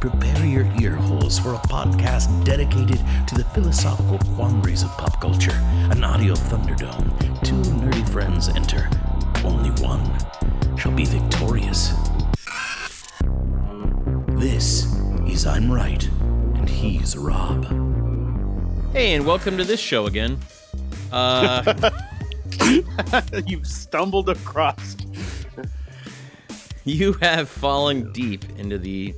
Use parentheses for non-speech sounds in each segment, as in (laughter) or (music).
Prepare your ear holes for a podcast dedicated to the philosophical quandaries of pop culture. An audio thunderdome. Two nerdy friends enter. Only one shall be victorious. This is I'm Right, and he's Rob. Hey, and welcome to this show again. Uh, (laughs) You've stumbled across. (laughs) you have fallen deep into the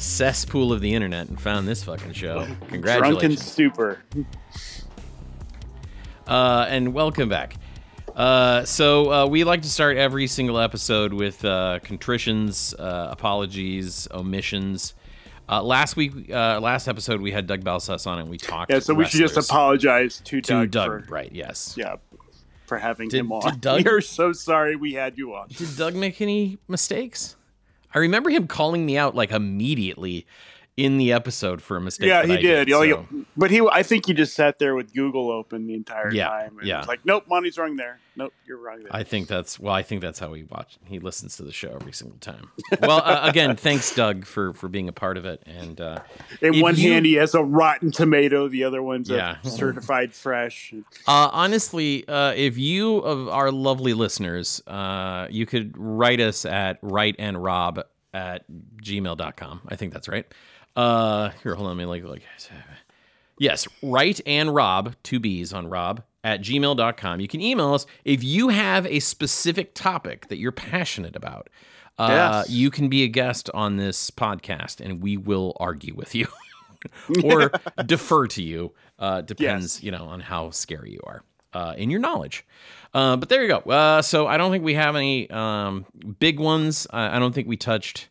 cesspool of the internet and found this fucking show. Congratulations. Drunken stupor. Uh, and welcome back. Uh, so uh, we like to start every single episode with uh, contritions, uh, apologies, omissions. Uh, last week, uh, last episode, we had Doug Balsas on, and we talked. Yeah, so we should just apologize to, to Doug. Doug, for, right? Yes. Yeah, for having did, him on. (laughs) Doug, we are so sorry we had you on. Did Doug make any mistakes? I remember him calling me out like immediately in the episode for a mistake. Yeah, he I did. did so. But he, I think he just sat there with Google open the entire yeah, time. And yeah, was like, nope, money's wrong there. Nope, you're wrong there. I think that's well. I think that's how he watched. He listens to the show every single time. well, uh, again, thanks, Doug, for for being a part of it. And uh, in one you, hand, he has a rotten tomato. The other one's yeah. (laughs) certified fresh. Uh, honestly, uh, if you of our lovely listeners, uh, you could write us at right and rob at gmail.com. I think that's right. Uh, here, hold on. Let me like, like, yes, right and Rob, two B's on Rob at gmail.com. You can email us if you have a specific topic that you're passionate about. Uh, yes. You can be a guest on this podcast and we will argue with you (laughs) or (laughs) defer to you. Uh, depends, yes. you know, on how scary you are uh, in your knowledge. Uh, but there you go. Uh, so I don't think we have any um, big ones. I don't think we touched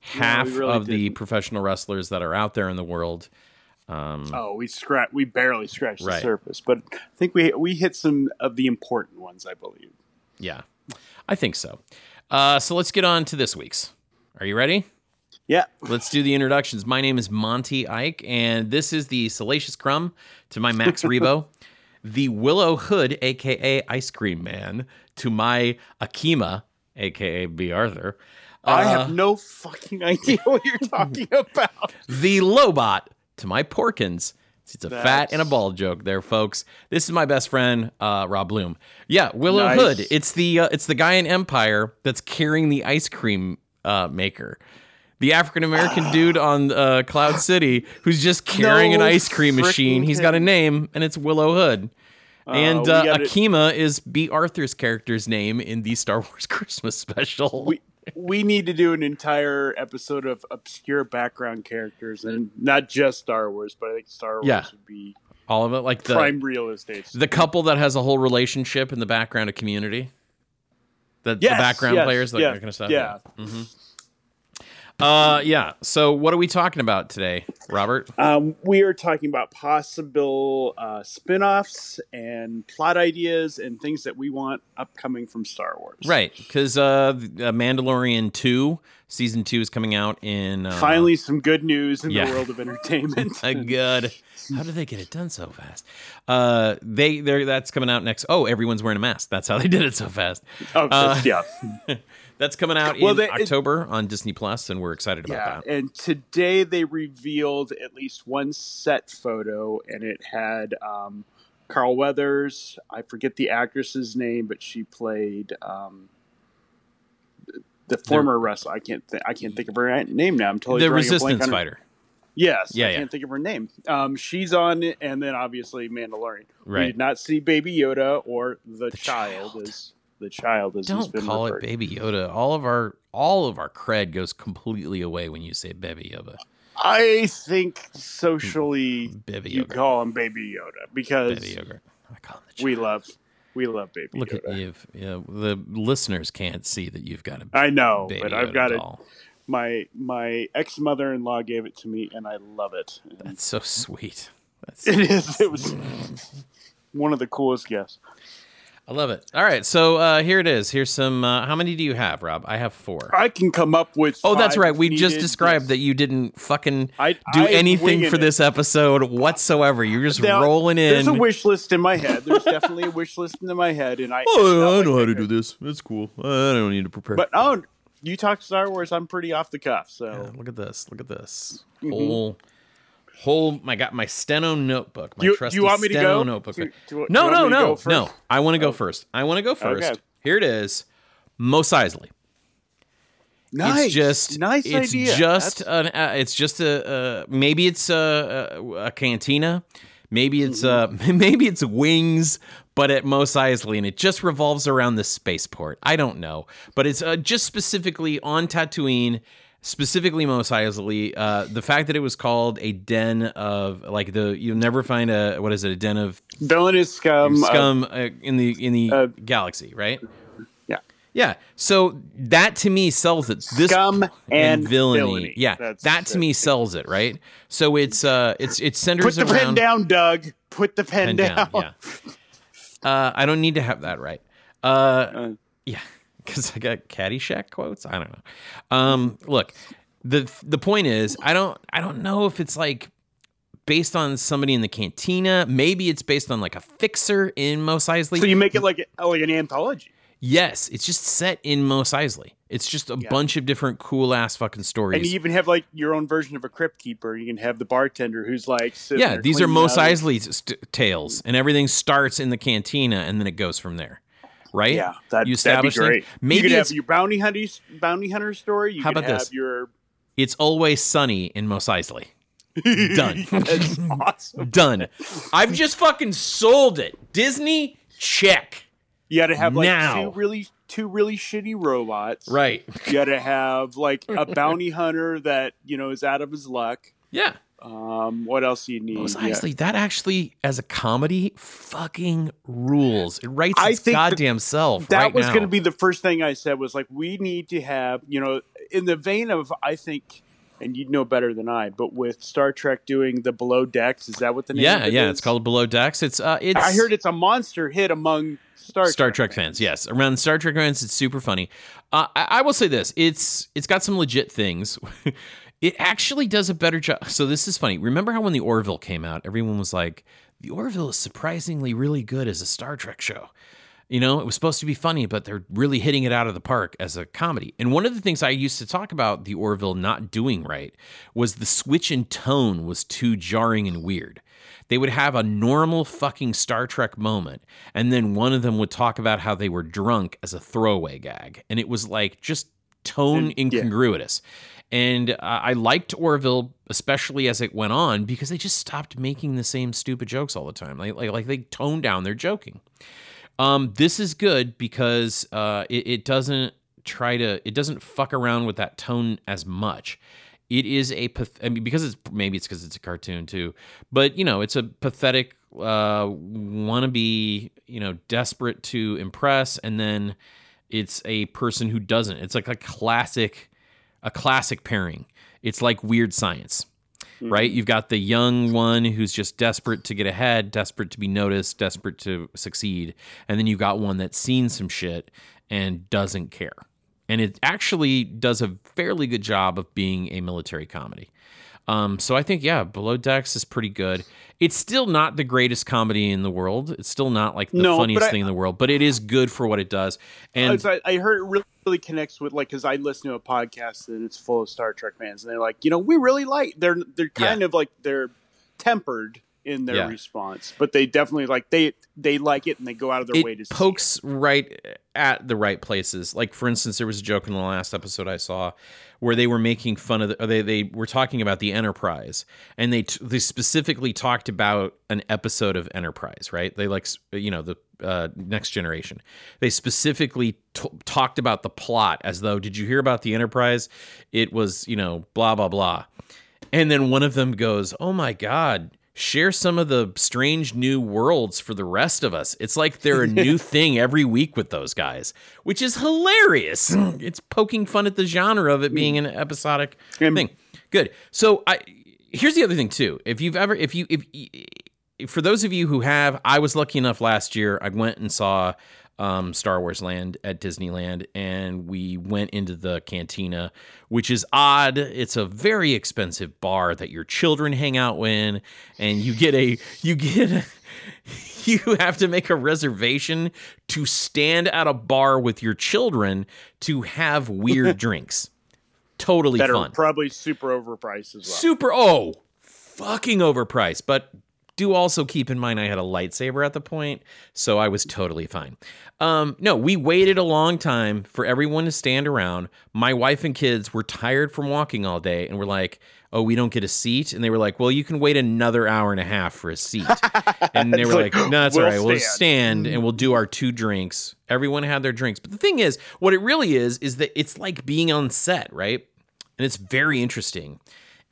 half no, really of didn't. the professional wrestlers that are out there in the world. Um, oh, we scratch. We barely scratched right. the surface, but I think we we hit some of the important ones. I believe. Yeah, I think so. Uh, so let's get on to this week's. Are you ready? Yeah. Let's do the introductions. My name is Monty Ike, and this is the Salacious Crumb to my Max (laughs) Rebo the Willow Hood, aka Ice Cream Man, to my Akima, aka Bea Arthur. I have uh, no fucking (laughs) idea what you're talking (laughs) about. the Lobot to my Porkins. It's a That's... fat and a bald joke there, folks. This is my best friend, uh, Rob Bloom. Yeah, Willow nice. Hood. It's the uh, it's the guy in Empire that's carrying the ice cream uh, maker the African American (gasps) dude on uh, Cloud City who's just (gasps) carrying no an ice cream machine. He's got a name, and it's Willow Hood. Uh, and uh, Akima is Bea Arthur's character's name in the Star (laughs) Wars Christmas special. We, we need to do an entire episode of obscure background characters, and not just Star Wars, but I think Star Wars yeah. would be all of it, like the prime real estate. The couple that has a whole relationship in the background of Community. The, yes, the background yes, players, that yeah, kind of stuff. Yeah. yeah. Mm-hmm. Uh, yeah. So, what are we talking about today, Robert? Um, we are talking about possible uh, spin-offs and plot ideas and things that we want upcoming from Star Wars. Right, because uh, Mandalorian two season two is coming out in. Uh, Finally, some good news in yeah. the world of entertainment. (laughs) good. How did they get it done so fast? Uh, they they that's coming out next. Oh, everyone's wearing a mask. That's how they did it so fast. Oh, uh, yeah. (laughs) That's coming out well, in they, October it, on Disney Plus, and we're excited about yeah, that. And today they revealed at least one set photo, and it had um, Carl Weathers. I forget the actress's name, but she played um, the former the, wrestler. I can't. Th- I can't think of her name now. I'm totally the resistance fighter. Yes, yeah, I yeah. can't think of her name. Um, she's on it, and then obviously Mandalorian. Right. We did not see Baby Yoda or the, the child, child. As, the child as Don't call referred. it Baby Yoda. All of our all of our cred goes completely away when you say Baby Yoda. I think socially (laughs) Baby you call him Baby Yoda because Baby. I call him we love We love Baby Look Yoda. at you. Yeah, the listeners can't see that you've got a I know, baby but I've got it. My my ex mother in law gave it to me, and I love it. And That's so sweet. That's (laughs) it is. It was one of the coolest gifts. I love it. All right, so uh, here it is. Here's some. Uh, how many do you have, Rob? I have four. I can come up with. Oh, that's right. We just described Yes. that you didn't fucking I- do I'm anything for it. this episode whatsoever. You're just Now, rolling in. There's a wish list in my head. There's definitely a wish list in my head, and I. Oh, I like know how to do this. It's cool. I don't need to prepare. But oh, you talk Star Wars. I'm pretty off the cuff. So Yeah, look at this. Look at this. Mm-hmm. Whole, whole. my got my steno notebook. My You- trusty you want me to steno go? notebook. Do- do you- do no, you no, no, no. I want to go Oh. first. I want to go first. Okay. Here it is. Mos Eisley. nice. It's just nice It's idea. just That's- an. Uh, it's just a. Uh, maybe it's a, a, a cantina. Maybe it's uh Mm-hmm. (laughs) maybe it's wings, but at Mos Eisley, and it just revolves around the spaceport. I don't know, but it's uh, just specifically on Tatooine, specifically Mos Eisley. Uh, the fact that it was called a den of like the you'll never find a what is it a den of villainous scum. uh, scum uh, in the in the uh, galaxy, right? yeah. Yeah. So that to me sells it. This Scum and villainy. villainy. Yeah. That's- that to me sells it, right? So it's uh it's it centers Put the around pen down, Doug. Put the pen, pen down. down, Yeah. Uh I don't need to have that right. Uh, yeah, because I got Caddyshack quotes. I don't know. Um, look, the the point is, I don't I don't know if it's like based on somebody in the cantina. Maybe it's based on like a fixer in Mos Eisley. so you make it like like an anthology. yes, it's just set in Mos Eisley. It's just a Yeah. bunch of different cool ass fucking stories. And you even have like your own version of a crypt keeper. You can have the bartender who's like, yeah, these are Mos. Eisley's st- tales, and everything starts in the cantina, and then it goes from there. Right? Yeah, that, You that'd be establish things. Maybe you could have your bounty hunter bounty hunter story. You How about have this? your It's always sunny in Mos Eisley. (laughs) Done. That's awesome. Done. I've just fucking sold it. Disney, check. You got to have like Now. two really two really shitty robots. Right. You got to have like a (laughs) bounty hunter that you know is out of his luck. Yeah. Um, what else do you need? Mos Yeah. Eisley, that actually, as a comedy, fucking rules. It writes its that- goddamn self. that right was going to be the first thing I said was like we need to have you know in the vein of I think and you'd know better than I but with Star Trek doing the below decks is that what the name Yeah, it yeah. is? It's called Below Decks. It's uh, it's. I heard it's a monster hit among Star, Star Trek fans, yes. Around Star Trek fans, it's super funny. Uh, I, I will say this: it's it's got some legit things. (laughs) it actually does a better job. So this is funny. Remember how when the Orville came out, everyone was like, "The Orville is surprisingly really good as a Star Trek show." You know, it was supposed to be funny, but they're really hitting it out of the park as a comedy. And one of the things I used to talk about the Orville not doing right was the switch in tone was too jarring and weird. They would have a normal fucking Star Trek moment, and then one of them would talk about how they were drunk as a throwaway gag. And it was like just tone incongruous. And uh, I liked Orville, especially as it went on, because they just stopped making the same stupid jokes all the time. Like, like, like they toned down their joking. Um, this is good because uh, it, it doesn't try to it doesn't fuck around with that tone as much. It is a I mean because it's maybe it's because it's a cartoon too, but you know it's a pathetic uh, wannabe you know desperate to impress, and then it's a person who doesn't. It's like a classic a classic pairing. It's like weird science mm-hmm. right? You've got the young one who's just desperate to get ahead, desperate to be noticed, desperate to succeed. And then you've got one that's seen some shit and doesn't care. And it actually does a fairly good job of being a military comedy. Um, so I think, yeah, Below Decks is pretty good. It's still not the greatest comedy in the world. It's still not like the No, funniest I- thing in the world, but it is good for what it does. And I, I heard it really, really connects with like because I listen to a podcast and it's full of Star Trek fans and they're like, you know, we really like they're they're kind of like they're tempered in their Yeah. response, but they definitely like they they like it and they go out of their way to it see pokes right at the right places. Like for instance, there was a joke in the last episode I saw where they were making fun of the, they they were talking about the Enterprise, and they t- they specifically talked about an episode of Enterprise, right? They like you know the uh, Next Generation. They specifically t- talked about the plot as though, did you hear about the Enterprise? It was you know blah blah blah, and then one of them goes, "Oh my god." Share some of the strange new worlds for the rest of us. It's like they're a new (laughs) thing every week with those guys, which is hilarious. (clears throat) It's poking fun at the genre of it being an episodic thing. Good. So I here's the other thing too. If you've ever if you if for those of you who have, I was lucky enough last year. I went and saw um, Star Wars Land at Disneyland, and we went into the cantina, which is odd. It's a very expensive bar that your children hang out in, and you get a you get. A, (laughs) you have to make a reservation to stand at a bar with your children to have weird (laughs) drinks. Totally that fun are probably super overpriced as well. super oh fucking overpriced but do also keep in mind i had a lightsaber at the point so i was totally fine. Um no we waited a long time for everyone to stand around. My wife and kids were tired from walking all day and were like oh we don't get a seat? And they were like well you can wait another hour and a half for a seat. (laughs) And they were like, like no that's "We'll all right we'll stand." stand and we'll do our two drinks. Everyone had their drinks. But the thing is what it really is is that it's like being on set right? And it's very interesting.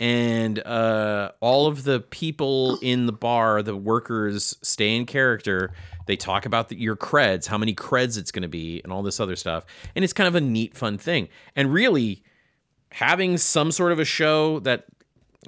And uh, all of the people in the bar, the workers, stay in character. They talk about the, your creds, how many creds it's going to be, and all this other stuff. And it's kind of a neat, fun thing. And really, having some sort of a show that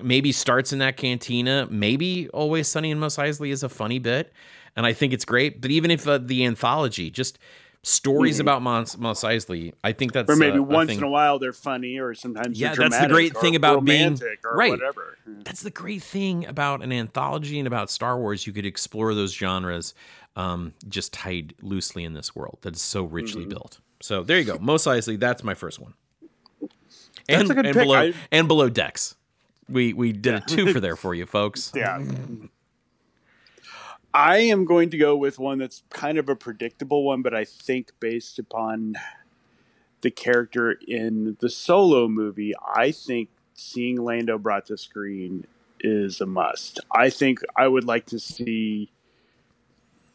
maybe starts in that cantina, maybe Always Sunny in Mos Eisley is a funny bit, and I think it's great. But even if uh, the anthology, just stories about Mos, Mos Eisley, I think that's or maybe a once in a while they're funny, or sometimes Yeah, that's the great thing about being- or right. whatever. that's the great thing about an anthology and about Star Wars. You could explore those genres um, just tied loosely in this world that is so richly Mm-hmm. built. So there you go. Mos Eisley, that's my first one. And, That's a good and pick. below I- and below decks. We we did a two for (laughs) there for you folks. Yeah. I am going to go with one that's kind of a predictable one, but I think based upon the character in the solo movie, I think seeing Lando brought to screen is a must. I think I would like to see.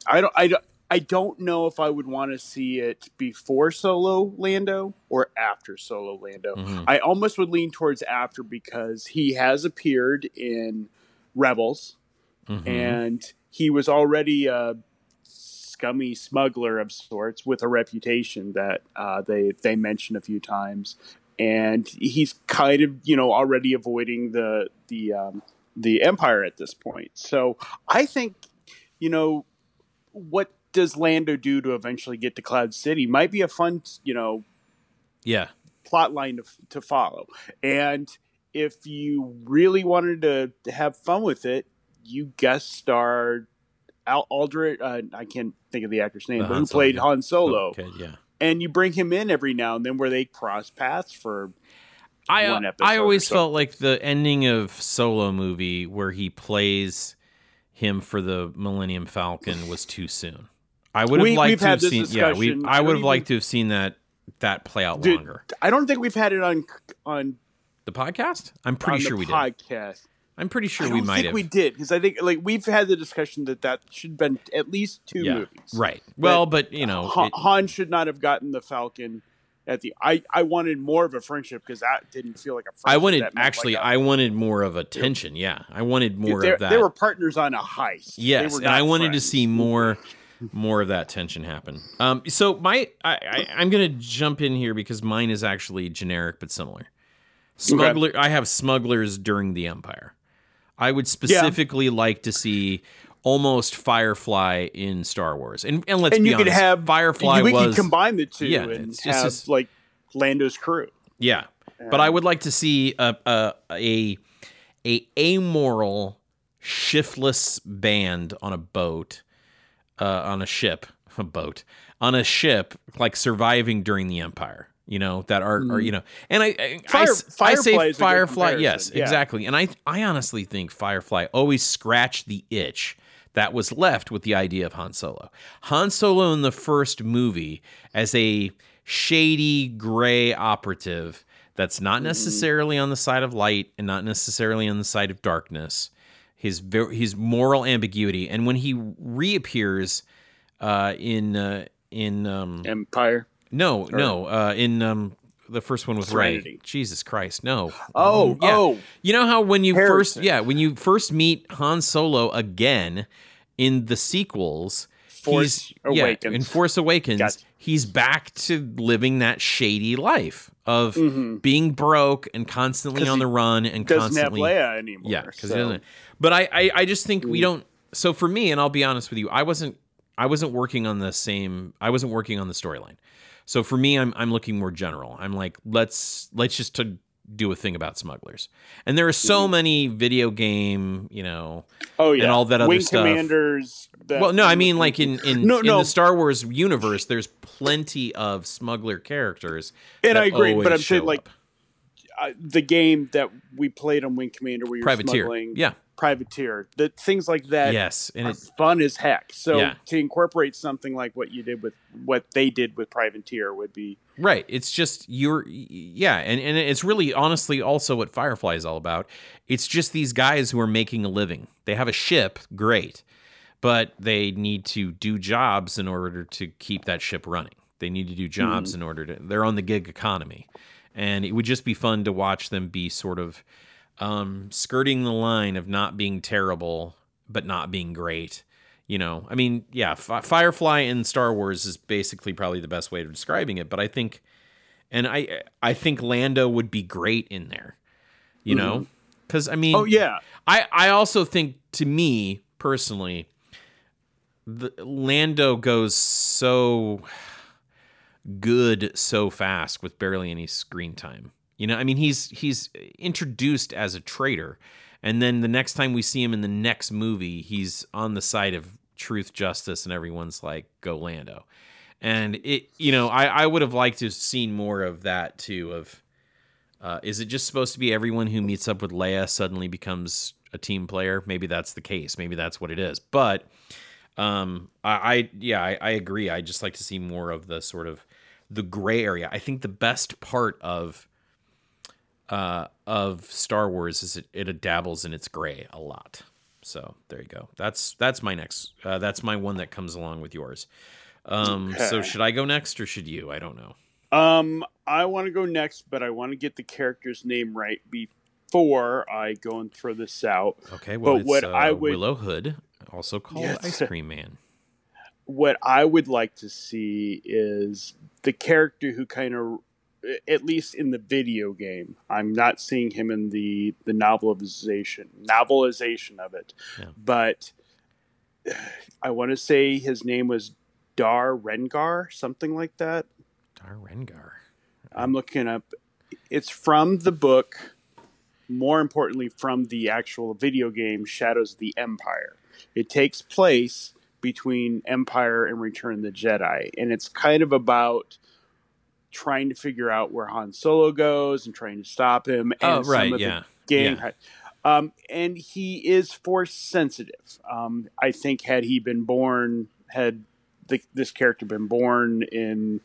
I don't. I don't. I don't know if I would want to see it before Solo Lando or after Solo Lando. Mhm. I almost would lean towards after because he has appeared in Rebels Mhm. and he was already a scummy smuggler of sorts with a reputation that uh, they they mention a few times, and he's kind of you know already avoiding the the um, the Empire at this point. So I think you know what does Lando do to eventually get to Cloud City might be a fun you know yeah. plot line to, to follow. And if you really wanted to, to have fun with it, you guest starred Al Aldrich. Uh, I can't think of the actor's name, The but Han who Solo played kid. Han Solo. Okay, yeah. And you bring him in every now and then where they cross paths for. I one uh, episode I always so. felt like the ending of Solo movie where he plays him for the Millennium Falcon was too soon. I would have We- liked to have seen yeah, we. I I would have liked to have seen that that play out Dude, longer. I don't think we've had it on on, The podcast? I'm pretty on sure the we did. podcast. I'm pretty sure we might think have. we did because I think like we've had the discussion that that should have been at least two yeah. movies. Right. Well, but you know, Han, it- Han should not have gotten the Falcon at the. I I wanted more of a friendship because that didn't feel like a. friendship. I wanted actually like a- I wanted more of a tension. Yeah. I wanted more of that. They were partners on a heist. They Yes, were and I wanted to see more more of that tension happen. Um, so my I, I I'm gonna jump in here because mine is actually generic but similar. Smuggler, I have smugglers during the Empire. I would specifically like to see almost Firefly in Star Wars, and and let's And be you could honest, have Firefly we was could combine the two yeah, and it's just have as- like Lando's crew. yeah, but I would like to see a a a, a amoral, shiftless band on a boat, uh, on a ship, (laughs) a boat, on a ship, like surviving during the Empire. You know that are, are you know, and I I, I Fire- s- I Firefly say is a good Firefly, yes, yeah. exactly, and I I honestly think Firefly always scratched the itch that was left with the idea of Han Solo. Han Solo in the first movie as a shady gray operative that's not necessarily on the side of light and not necessarily on the side of darkness. His his moral ambiguity, and when he reappears uh, in uh, in um, Empire. No no uh, in um, the first one with Serenity. Rey. Jesus Christ, no. Oh, Yeah. oh, You know how when you Harrison. first, yeah, when you first meet Han Solo again in the sequels, Force he's yeah, in Force Awakens, Gotcha. he's back to living that shady life of Mhm. being broke and constantly on the run and doesn't have Leia anymore. yeah, because so- he doesn't. But I, I, I just think we Mm. don't. So for me, and I'll be honest with you, I wasn't, I wasn't working on the same. I wasn't working on the storyline. So for me, I'm, I'm looking more general. I'm like, let's, let's just to do a thing about smugglers. And there are so Mhm. many video game, you know. Oh yeah, and all that other Wing stuff. commanders. That well, no, I mean like in in, No, in no. the Star Wars universe, there's plenty of smuggler characters. and I agree, but I'm saying show like uh, the game that we played on Wing Commander, where you're privateer. smuggling Yeah. Privateer, that things like that. yes, and are it, fun as heck. So Yeah. to incorporate something like what you did with what they did with Privateer would be Right. It's just you're yeah, and, and it's really honestly also what Firefly is all about. It's just these guys who are making a living. They have a ship, great, but they need to do jobs in order to keep that ship running. They need to do hmm. jobs in order to they're on the gig economy. And it would just be fun to watch them be sort of um, skirting the line of not being terrible but not being great. You know, I mean, yeah, Fi Firefly in Star Wars is basically probably the best way of describing it. But I think, and I, I think Lando would be great in there. You know, because I mean, Oh yeah. I, I also think to me personally, the Lando goes so good so fast with barely any screen time. You know, I mean, he's he's introduced as a traitor, and then the next time we see him in the next movie, he's on the side of truth, justice, and everyone's like, "Go Lando." And it, you know, I I would have liked to have seen more of that too. Of uh, is it just supposed to be everyone who meets up with Leia suddenly becomes a team player? Maybe that's the case. Maybe that's what it is. But um, I, I yeah, I, I agree. I just like to see more of the sort of the gray area. I think the best part of uh, of Star Wars is it, it dabbles in its gray a lot. So there you go. That's that's my next. Uh, that's my one that comes along with yours. Um, So should I go next or should you? I don't know. Um, I want to go next, but I want to get the character's name right before I go and throw this out. Okay. Well, But it's what uh, I would- Willow Hood, also called Yes. Ice Cream Man. What I would like to see is the character who kind of, at least in the video game, I'm not seeing him in the the novelization novelization of it, Yeah. but I want to say his name was Dar Rengar, something like that. Dar Rengar. I'm looking up. It's from the book. More importantly, from the actual video game Shadows of the Empire. It takes place between Empire and Return of the Jedi, and it's kind of about trying to figure out where Han Solo goes and trying to stop him. And Oh, some right. of the Yeah. gang. Yeah. Um, and he is force sensitive. Um, I think had he been born, had the, this character been born in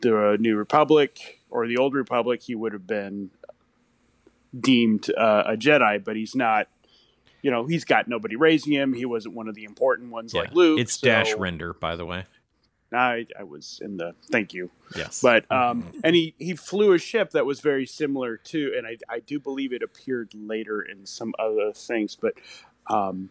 the New Republic or the Old Republic, he would have been deemed uh, a Jedi. But he's not. You know, he's got nobody raising him. He wasn't one of the important ones like Yeah. Luke. It's so- Dash Rendar, by the way. I, I was in the. Thank you. Yes. But um, and he he flew a ship that was very similar to, and I I do believe it appeared later in some other things, but um,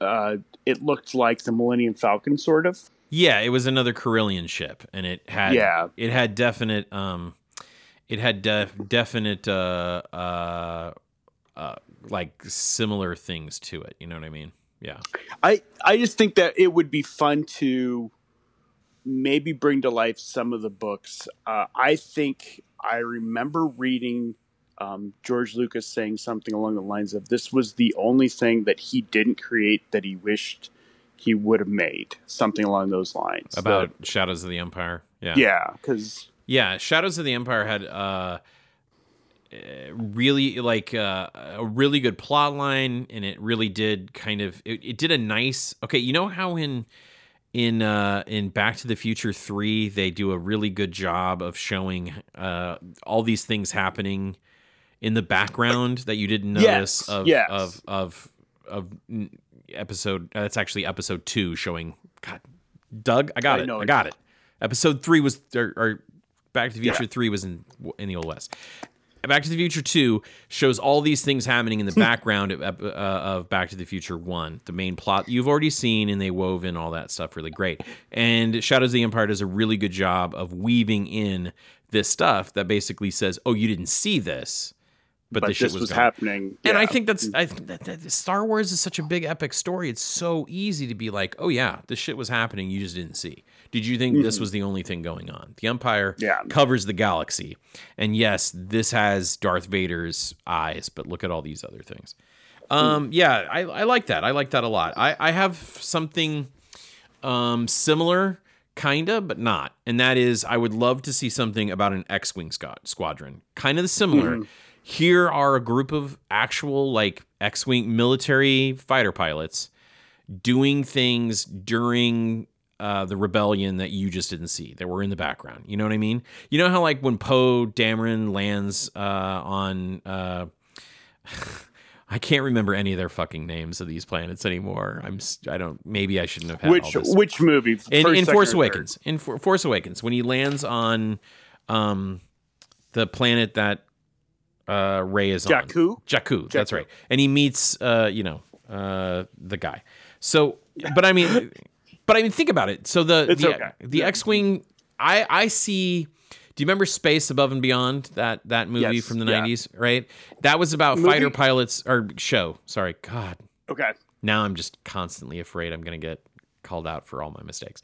uh, it looked like the Millennium Falcon, sort of. Yeah, it was another Corellian ship, and it had Yeah. it had definite um, it had def- definite uh uh uh like similar things to it. You know what I mean? Yeah. I I just think that it would be fun to maybe bring to life some of the books. Uh, I think I remember reading um, George Lucas saying something along the lines of, "This was the only thing that he didn't create that he wished he would have made." Something along those lines. About Shadows of the Empire. Yeah. Yeah, because Yeah, Shadows of the Empire had uh, uh, really like uh, a really good plot line, and it really did kind of it, it did a nice. Okay, you know how in in uh, in Back to the Future three they do a really good job of showing uh, all these things happening in the background that you didn't notice Yes, of, yes. of of of episode. Uh, that's actually episode two showing. God, Doug, I got I it. I got it. Episode three was or, or Back to the Future Yeah. Three was in in the Old West. Back to the Future 2 shows all these things happening in the background of, uh, of Back to the Future 1. The main plot you've already seen, and they wove in all that stuff really great. And Shadows of the Empire does a really good job of weaving in this stuff that basically says, oh, you didn't see this, but, but this shit this was, was going on." happening. And I think that's I think that, that Star Wars is such a big epic story. It's so easy to be like, oh yeah, this shit was happening. You just didn't see. Did you think this was the only thing going on? The Empire Mm-hmm. Yeah. covers the galaxy, and yes, this has Darth Vader's eyes, but look at all these other things. Um, yeah, I, I like that. I like that a lot. I, I have something um, similar, kinda, but not. And that is, I would love to see something about an X-wing squad- squadron, kind of similar. Here are a group of actual like X-wing military fighter pilots doing things during uh, the rebellion that you just didn't see that were in the background. You know what I mean? You know how like when Poe Dameron lands uh, on. Uh, (laughs) I can't remember any of their fucking names of these planets anymore. I'm I don't maybe I shouldn't have had all which this which movie? in, First, in second, Force? Awakens. In For- Force Awakens, when he lands on um, the planet that uh, Rey is on, Jakku? Jakku, that's right, and he meets uh, you know uh, the guy. So, but I mean, but I mean, think about it. So the It's the, okay. the Yeah. X-wing, I I see. Do you remember Space Above and Beyond? That that movie Yes, from the yeah. '90s, right? That was about Movie? fighter pilots or show. Sorry, God, Okay. now I'm just constantly afraid I'm going to get called out for all my mistakes.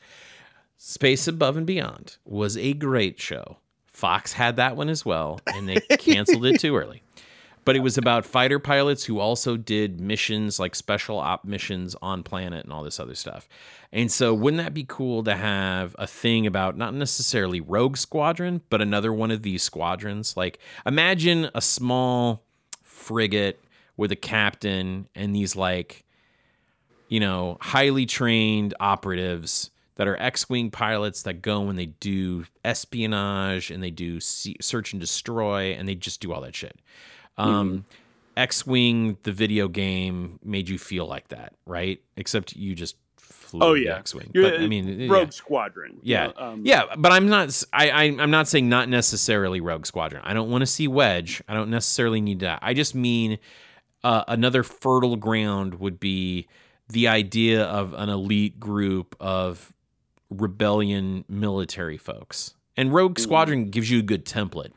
Space Above and Beyond was a great show. Fox had that one as well, and they (laughs) canceled it too early. But it was about fighter pilots who also did missions like special op missions on planet and all this other stuff. And so, wouldn't that be cool to have a thing about not necessarily Rogue Squadron, but another one of these squadrons? Like, imagine a small frigate with a captain and these like you know, highly trained operatives that are X-wing pilots that go and they do espionage and they do se- search and destroy and they just do all that shit. Um, X-wing, the video game, made you feel like that, right? Except you just flew Oh yeah. X-wing. I mean, Rogue yeah. Squadron. Yeah, You know, um, yeah, but I'm not. I, I am not saying not necessarily Rogue Squadron. I don't want to see Wedge. I don't necessarily need that. I just mean uh, another fertile ground would be the idea of an elite group of rebellion military folks. And Rogue Squadron gives you a good template.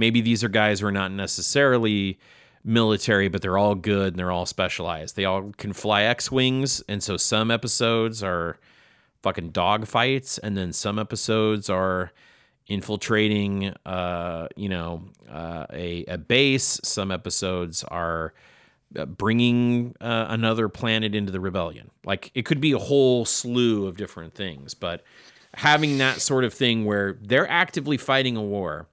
Maybe these are guys who are not necessarily military, but they're all good and they're all specialized. They all can fly X Wings. And so some episodes are fucking dogfights, and then some episodes are infiltrating, uh, you know, uh, a, a base. Some episodes are uh, bringing uh, another planet into the rebellion. Like it could be a whole slew of different things, but having that sort of thing where they're actively fighting a war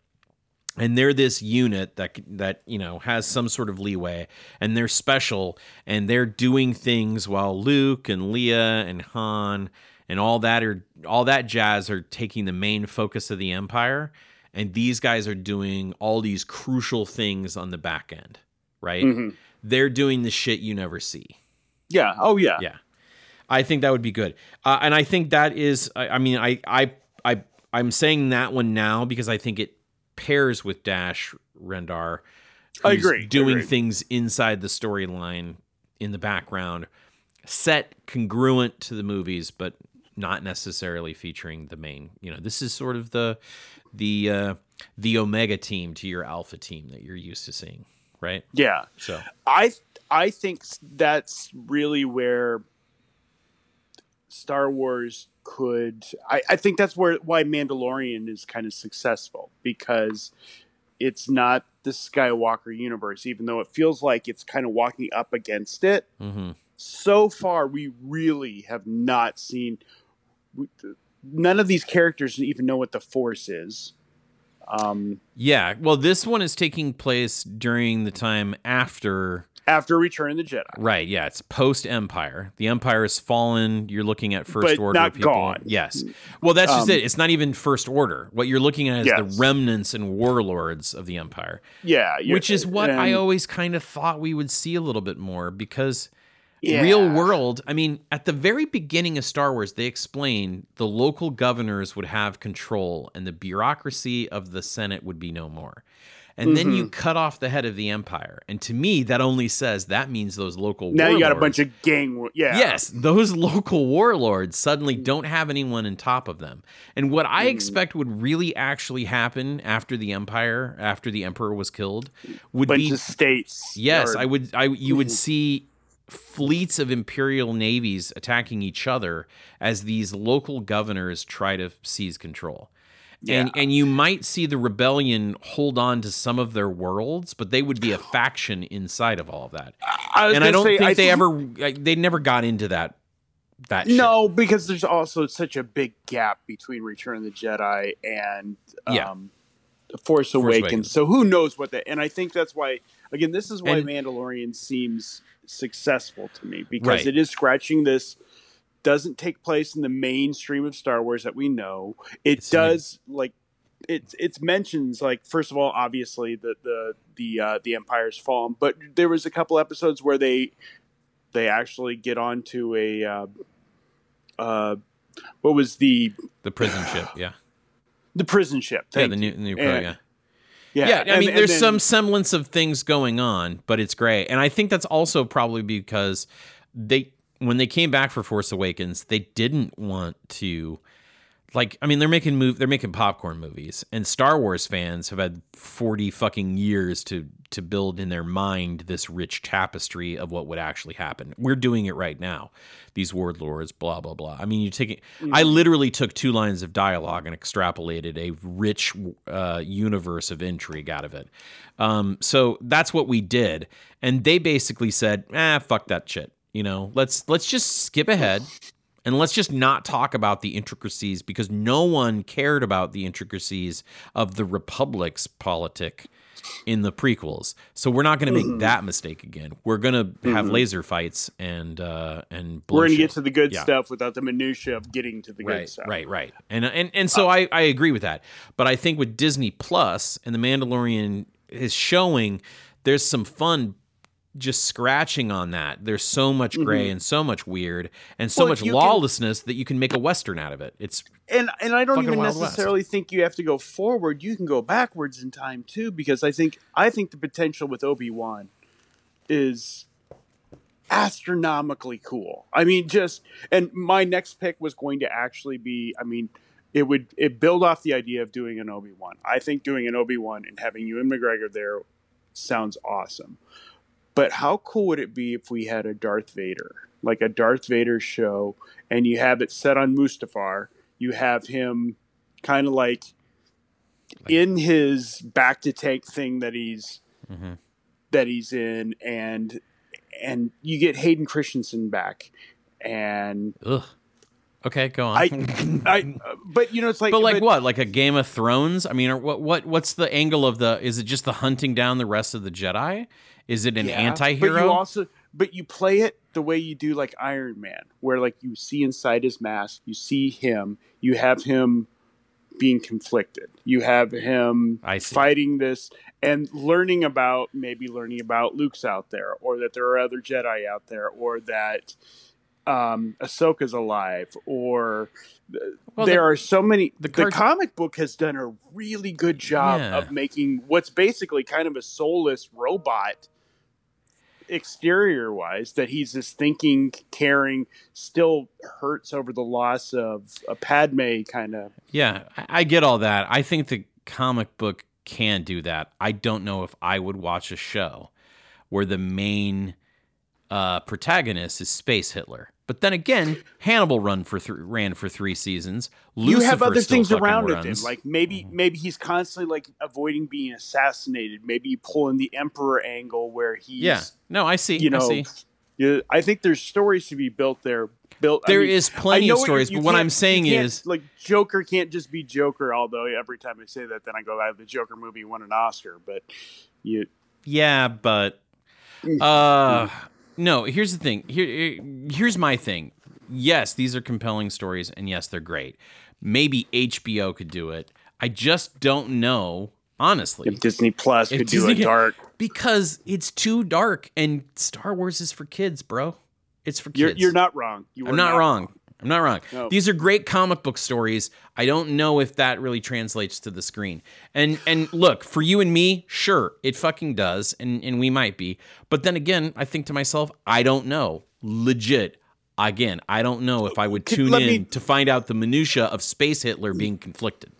and they're this unit that that you know has some sort of leeway and they're special and they're doing things while Luke and Leia and Han and all that are all that jazz are taking the main focus of the empire and these guys are doing all these crucial things on the back end right Mhm. they're doing the shit you never see Yeah. Oh yeah. yeah, I think that would be good, uh, and I think that is. I, I mean, I, I, I, I'm saying that one now because I think it pairs with Dash Rendar. I agree, Doing agree. things inside the storyline in the background, set congruent to the movies, but not necessarily featuring the main. You know, this is sort of the the uh, the Omega team to your Alpha team that you're used to seeing, right? Yeah. So I I think that's really where Star Wars could. I, I think that's where why Mandalorian is kind of successful because it's not the Skywalker universe, even though it feels like it's kind of walking up against it. mhm. So far, we really have not seen. None of these characters even know what the Force is. Um, yeah, well, this one is taking place during the time after after Return of the Jedi, Right, yeah, it's post Empire. The Empire has fallen. You're looking at First But Order not people. gone. Yes. Well, that's just Um, it. It's not even First Order. What you're looking at is Yes. the remnants and warlords of the Empire, yeah, which is what I always kind of thought we would see a little bit more because Real world, I mean, at the very beginning of Star Wars, they explain the local governors would have control and the bureaucracy of the Senate would be no more. And then Mm-hmm. you cut off the head of the empire. And to me, that only says that means those local Now you got a bunch of gang. war- Yeah. Yes, those (laughs) local warlords suddenly don't have anyone on top of them. And what I expect would really actually happen after the empire, after the emperor was killed, would bunch be of states. yes, I would I you would see fleets of imperial navies attacking each other as these local governors try to seize control. And and you might see the rebellion hold on to some of their worlds, but they would be a faction inside of all of that. I And I don't say, think I they ever they never got into that that shit. No, because there's also such a big gap between Return of the Jedi and um, Yeah. The Force, Awakens. Awakens. So who knows what that? And I think that's why. Again, this is why And- Mandalorian seems successful to me because Right. it is scratching this. Doesn't take place in the mainstream of Star Wars that we know. It It's does like it. it's mentions like first of all, obviously the the the uh, the Empire's fallen, but there was a couple episodes where they they actually get onto a uh, uh, what was the The prison ship, yeah. The prison ship? Yeah, the new, new And- yeah. yeah. Yeah, I and- mean, and there's then- some semblance of things going on, but it's great. And I think that's also probably because they, when they came back for Force Awakens, they didn't want to, like, I mean, they're making move, they're making popcorn movies, and Star Wars fans have had forty fucking years to to build in their mind this rich tapestry of what would actually happen. We're doing it right now. These warlords, blah blah blah. I mean, you take it. I literally took two lines of dialogue and extrapolated a rich uh, universe of intrigue out of it. Um, so that's what we did, and they basically said, "Ah, fuck that shit." You know, let's let's just skip ahead and let's just not talk about the intricacies because no one cared about the intricacies of the republic's politic in the prequels. So we're not going to make mm-hmm. that mistake again. We're going to have mm-hmm. laser fights and uh and We're going to get to the good Yeah. stuff without the minutia of getting to the good right, stuff. right, right. And uh, and and so I I agree with that. But I think with Disney Plus and the Mandalorian is showing there's some fun just scratching on that. There's so much gray and so much weird and so Mm-hmm. Well, much you can- lawlessness that you can make a western out of it. It's And and I don't even Wild West. necessarily think you have to go forward. You can go backwards in time too, because I think I think the potential with Obi Wan is astronomically cool. I mean, just and my next pick was going to actually be. I mean, it would it build off the idea of doing an Obi Wan. I think doing an Obi Wan and having Ewan McGregor there sounds awesome. But how cool would it be if we had a Darth Vader, like a Darth Vader show, and you have it set on Mustafar? You have him kind of like in his back to tank thing that he's Mhm. that he's in, and and you get Hayden Christensen back, and ugh. Okay, go on. I, (laughs) I, but you know, it's like, but like what? Like a Game of Thrones? I mean, or what? What? What's the angle of the? Is it just the hunting down the rest of the Jedi? Is it an Yeah, anti-hero? But you also, but you play it the way you do like Iron Man, where like you see inside his mask, you see him, you have him being conflicted, you have him fighting this and learning about maybe learning about Luke's out there, or that there are other Jedi out there, or that um, Ahsoka's alive, or Well, there the- are so many. the The, comic book has done a really good job Yeah. of making what's basically kind of a soulless robot exterior wise that he's this thinking caring still hurts over the loss of a padme kind of Yeah, I, I get all that. I think the comic book can do that. I don't know if I would watch a show where the main uh, protagonist is Space Hitler. But then again, Hannibal run for th- ran for three seasons. you have other things around runs. like maybe maybe he's constantly like avoiding being assassinated maybe you pull in the emperor angle where he's yeah, no, I see. you I know see. you- I think there's stories to be built there built There I mean, is plenty of stories, but what I'm saying is, like Joker can't just be Joker. Although every time I say that, then I go, "Ah, "The Joker movie won an Oscar." But you, yeah, but uh, no. Here's the thing. Here, here's my thing. Yes, these are compelling stories, and yes, they're great. Maybe HBO could do it. I just don't know, honestly. if Disney Plus If could Disney do a dark, because it's too dark and Star Wars is for kids, bro. It's for You're kids. you're not wrong. You I'm were not, wrong. I'm not wrong. No. These are great comic book stories. I don't know if that really translates to the screen. And and look, for you and me, sure, it fucking does, and and we might be. But then again, I think to myself, I don't know. Legit. Again, I don't know if I would tune let in me- to find out the minutia of Space Hitler being conflicted.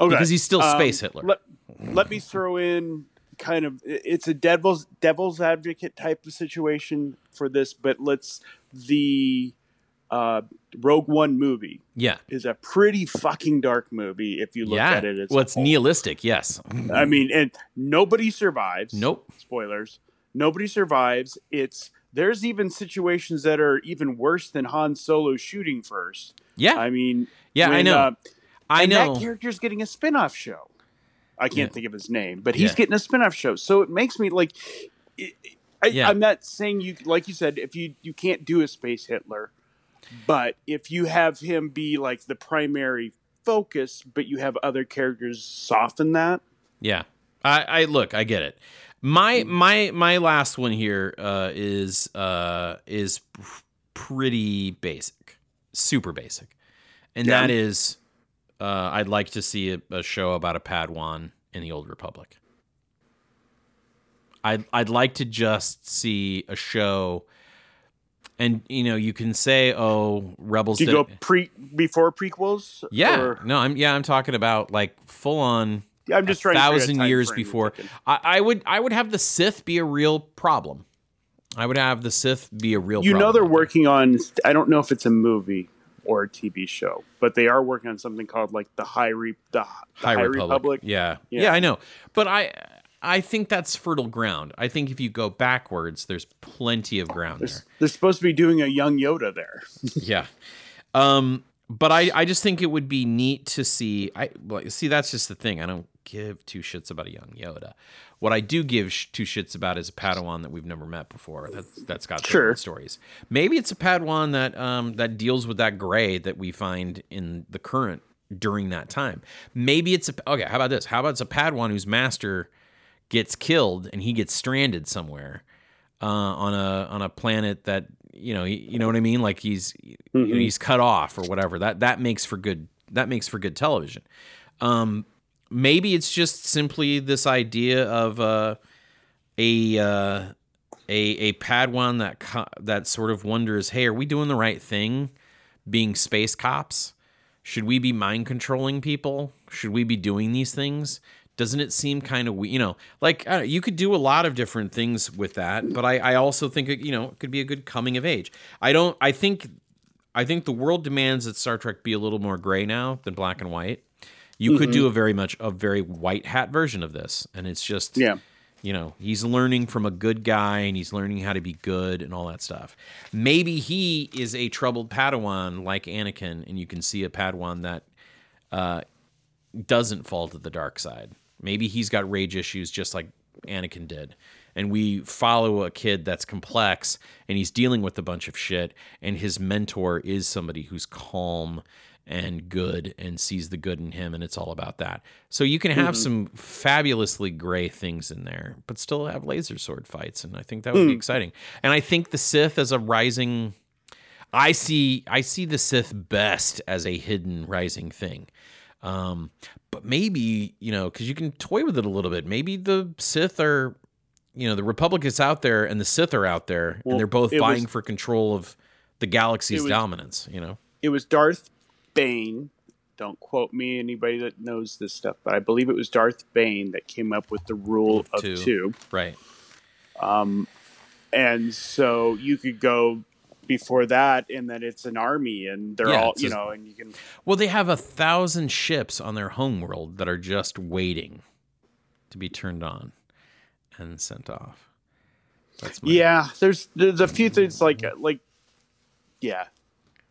Okay. Because he's still Um, Space Hitler. Let, let me throw in kind of it's a devil's devil's advocate type of situation for this, but let's the uh, Rogue One movie Yeah. is a pretty fucking dark movie if you look yeah. at it. As well, it's nihilistic, yes. I mean, and nobody survives. Nope. Spoilers. Nobody survives. It's there's even situations that are even worse than Han Solo shooting first. Yeah. I mean, yeah, I know. uh, I and know. that character's getting a spin-off show. I can't Yeah. think of his name, but he's Yeah. getting a spin-off show. So it makes me like it, I, Yeah. I'm not saying you like you said if you you can't do a space Hitler, but if you have him be like the primary focus, but you have other characters soften that. Yeah, I, I look, I get it. My my my last one here uh, is uh, is pretty basic, super basic, and Yeah. that is uh, I'd like to see a, a show about a Padawan in the Old Republic. I'd I'd like to just see a show, and you know you can say, oh, Rebels. Do you did go pre before prequels? yeah, Or- no, I'm yeah, I'm talking about like full on yeah, I'm just a trying to figure out thousand years before. I, I would I would have the Sith be a real problem. I would have the Sith be a real. You know they're working on. I don't know if it's a movie or a TV show, but they are working on something called like the High Re- the, the High, High, Republic. Republic. Yeah. yeah, Yeah. I know, but I I think that's fertile ground. I think if you go backwards, there's plenty of ground There's, there. they're supposed to be doing a young Yoda there. (laughs) yeah. Um, but I, I just think it would be neat to see. I like see that's just the thing. I don't give two shits about a young Yoda. What I do give sh- two shits about is a Padawan that we've never met before. That's that's got Sure. stories. Maybe it's a Padawan that um that deals with that gray that we find in the current during that time. Maybe it's a okay. How about this? How about it's a Padawan whose master gets killed and he gets stranded somewhere uh, on a on a planet that you know he- you know what I mean? Like he's you know, he's cut off or whatever. That that makes for good that makes for good television. Um maybe it's just simply this idea of uh a uh a a padawan that co- that sort of wonders hey are we doing the right thing being space cops? Should we be mind controlling people? Should we be doing these things doesn't it seem kind of we you know like know, you could do a lot of different things with that but i i also think it, you know it could be a good coming of age. I don't i think i think the world demands that star trek be a little more gray now than black and white. You could do a very much a very white hat version of this and it's just Yeah. you know he's learning from a good guy and he's learning how to be good and all that stuff. Maybe he is a troubled padawan like anakin and you can see a padawan that uh, doesn't fall to the dark side maybe he's got rage issues just like anakin did. And we follow a kid that's complex and he's dealing with a bunch of shit and his mentor is somebody who's calm and good and sees the good in him and it's all about that. So you can have some fabulously gray things in there but still have laser sword fights and i think that would be exciting. And i think the sith as a rising i see i see the sith best as a hidden rising thing. Um but maybe you know because you can toy with it a little bit maybe the sith are you know the republic is out there and the sith are out there Well, and they're both it was- vying for control of the galaxy's was- dominance you know It was Darth Bane. Don't quote me, anybody that knows this stuff, but I believe it was Darth Bane that came up with the rule of Two. two. right Um, and so you could go before that, and then it's an army, and they're Yeah, all you know, and you can. Well, they have a thousand ships on their homeworld that are just waiting to be turned on and sent off. That's my, Yeah, there's there's a few things like uh, like, yeah.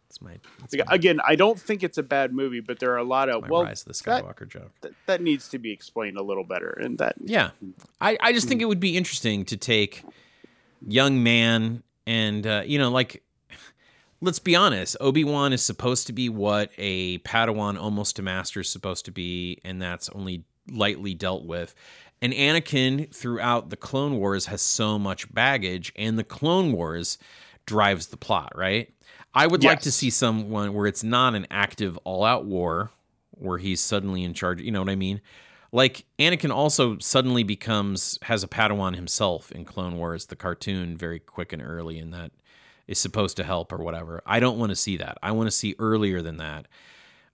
that's my, that's Like, my, Again, I don't think it's a bad movie, but there are a lot of well, rise of the that, Skywalker joke. that that needs to be explained a little better, and that Yeah, I, I just think it would be interesting to take young man and uh, you know like let's be honest obi-wan is supposed to be what a padawan almost a master is supposed to be and that's only lightly dealt with and anakin throughout the clone wars has so much baggage and the clone wars drives the plot, right? I would like to see someone where it's not an active all-out war where he's suddenly in charge, you know what I mean? Like Anakin also suddenly becomes has a Padawan himself in Clone Wars, the cartoon, very quick and early, and that is supposed to help or whatever. I don't want to see that. I want to see earlier than that.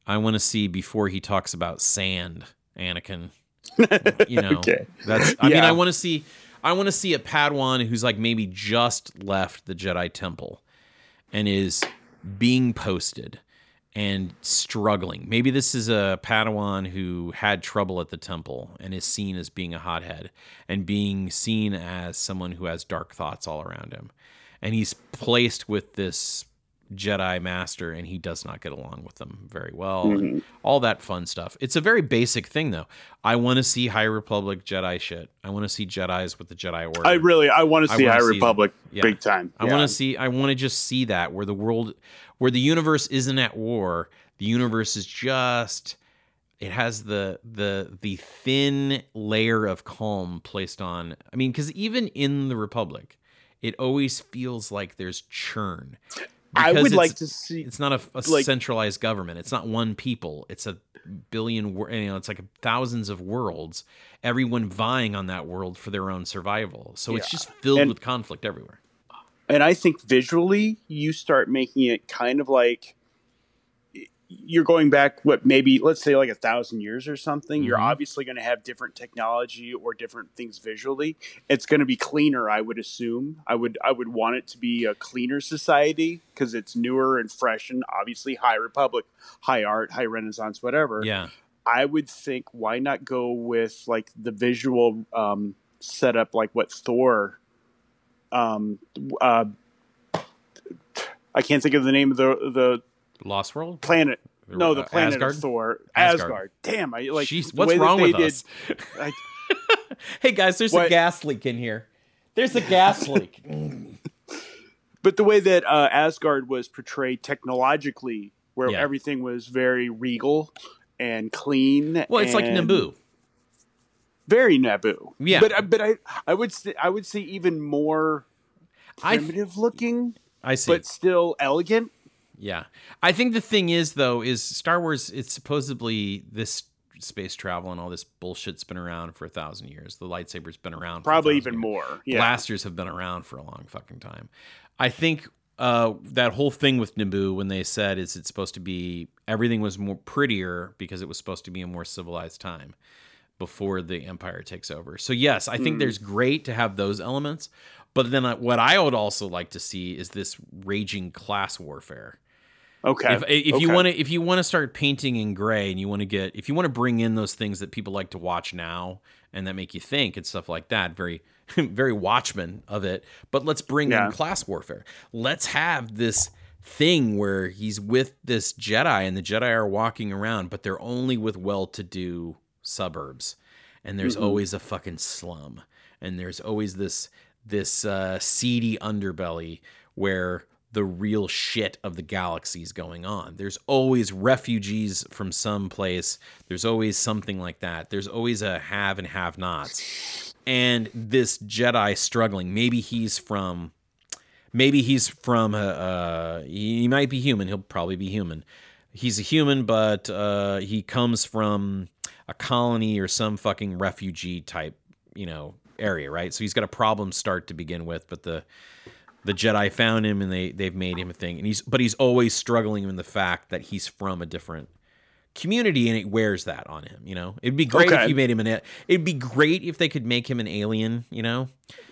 I want to see before he talks about sand, Anakin. (laughs) You know, Okay. that's. I mean, I want to see. I want to see a Padawan who's like maybe just left the Jedi Temple and is being posted and struggling. Maybe this is a Padawan who had trouble at the temple and is seen as being a hothead and being seen as someone who has dark thoughts all around him. And he's placed with this Jedi master and he does not get along with them very well. and mm-hmm. all that fun stuff. It's a very basic thing though. I want to see High Republic Jedi shit. I want to see Jedis with the Jedi Order. I really I want to see High see- Republic yeah. big time. I want to see. I want to just see that where the world, where the universe isn't at war. The universe is just. It has the the the thin layer of calm placed on. I mean, because even in the Republic, it always feels like there's churn. I would like to see It's not a, a like- centralized government. It's not one people. It's a billion. You know, it's like thousands of worlds. Everyone vying on that world for their own survival. So it's just filled And- with conflict everywhere. And I think visually you start making it kind of like you're going back what maybe let's say like a thousand years or something you're Mhm. obviously going to have different technology or different things visually it's going to be cleaner i would assume i would i would want it to be a cleaner society because it's newer and fresh and obviously high republic high art high renaissance whatever Yeah. I would think why not go with like the visual um, setup, like what Thor. Um, uh, I can't think of the name of the the Lost World? planet. No, the uh, planet Asgard? of Thor. Asgard. Asgard. Damn, I like Jeez, what's wrong with did- us? I- (laughs) hey guys, there's What- a gas leak in here. There's a gas (laughs) leak. but the way that uh, Asgard was portrayed technologically, where Yeah. everything was very regal and clean. well, it's like and Naboo. Very Naboo. Yeah. but uh, but I I would say, I would say even more I primitive looking, I see. but still elegant. yeah. I think the thing is though is Star Wars it's supposedly this space travel and all this bullshit's been around for a thousand years. The lightsaber's been around Probably even years. more. Yeah. blasters have been around for a long fucking time. I think uh, that whole thing with Naboo when they said is it's supposed to be everything was more prettier because it was supposed to be a more civilized time before the Empire takes over. So yes, I think Mm. there's great to have those elements, but then what I would also like to see is this raging class warfare. okay. If, if you want to if you want to start painting in gray and you want to get if you want to bring in those things that people like to watch now and that make you think and stuff like that very (laughs) very watchmen of it but let's bring Yeah. in class warfare let's have this thing where he's with this jedi and the jedi are walking around but they're only with well-to-do suburbs and there's Mhm. always a fucking slum and there's always this this uh, seedy underbelly where the real shit of the galaxy is going on. There's always refugees from some place. There's always something like that. There's always a have and have nots. And this Jedi struggling, maybe he's from maybe he's from a, uh he might be human. He'll probably be human. He's a human, but uh, he comes from a colony or some fucking refugee type, you know, area, right? So he's got a problem start to begin with, but the the Jedi found him and they they've made him a thing. And he's but he's always struggling in the fact that he's from a different community and it wears that on him, you know. It'd be great Okay. if you made him an it'd be great if they could make him an alien, you know,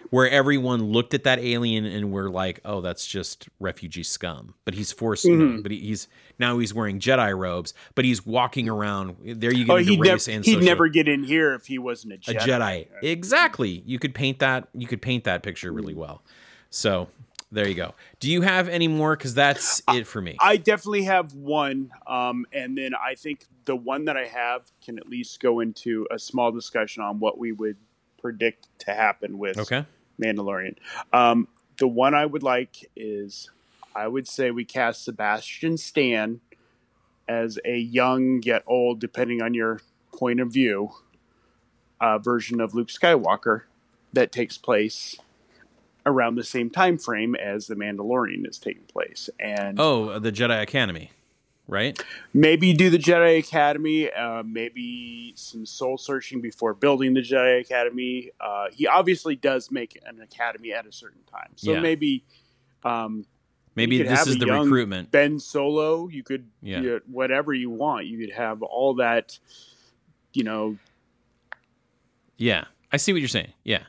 where everyone looked at that alien and were like, "Oh, that's just refugee scum." But he's forced, you know, but he, he's now he's wearing Jedi robes, but he's walking around. There you get Oh, he'd, never he'd social- never get in here if he wasn't a a Jedi. Jedi. Exactly. You could paint that. You could paint that picture really well. So there you go. Do you have any more? Because that's it for me. I definitely have one, um, and then I think the one that I have can at least go into a small discussion on what we would predict to happen with Okay. Mandalorian. Um, the one I would like is I would say we cast Sebastian Stan as a young yet old, depending on your point of view, uh, version of Luke Skywalker that takes place around the same time frame as the Mandalorian is taking place, and Oh, the Jedi Academy, right? maybe do the Jedi Academy, uh, maybe some soul searching before building the Jedi Academy. Uh, he obviously does make an academy at a certain time, so Yeah. maybe. Um, Maybe this is the recruitment. Ben Solo, you could Yeah. you- whatever you want. You could have all that, you know. Yeah, I see what you're saying. Yeah,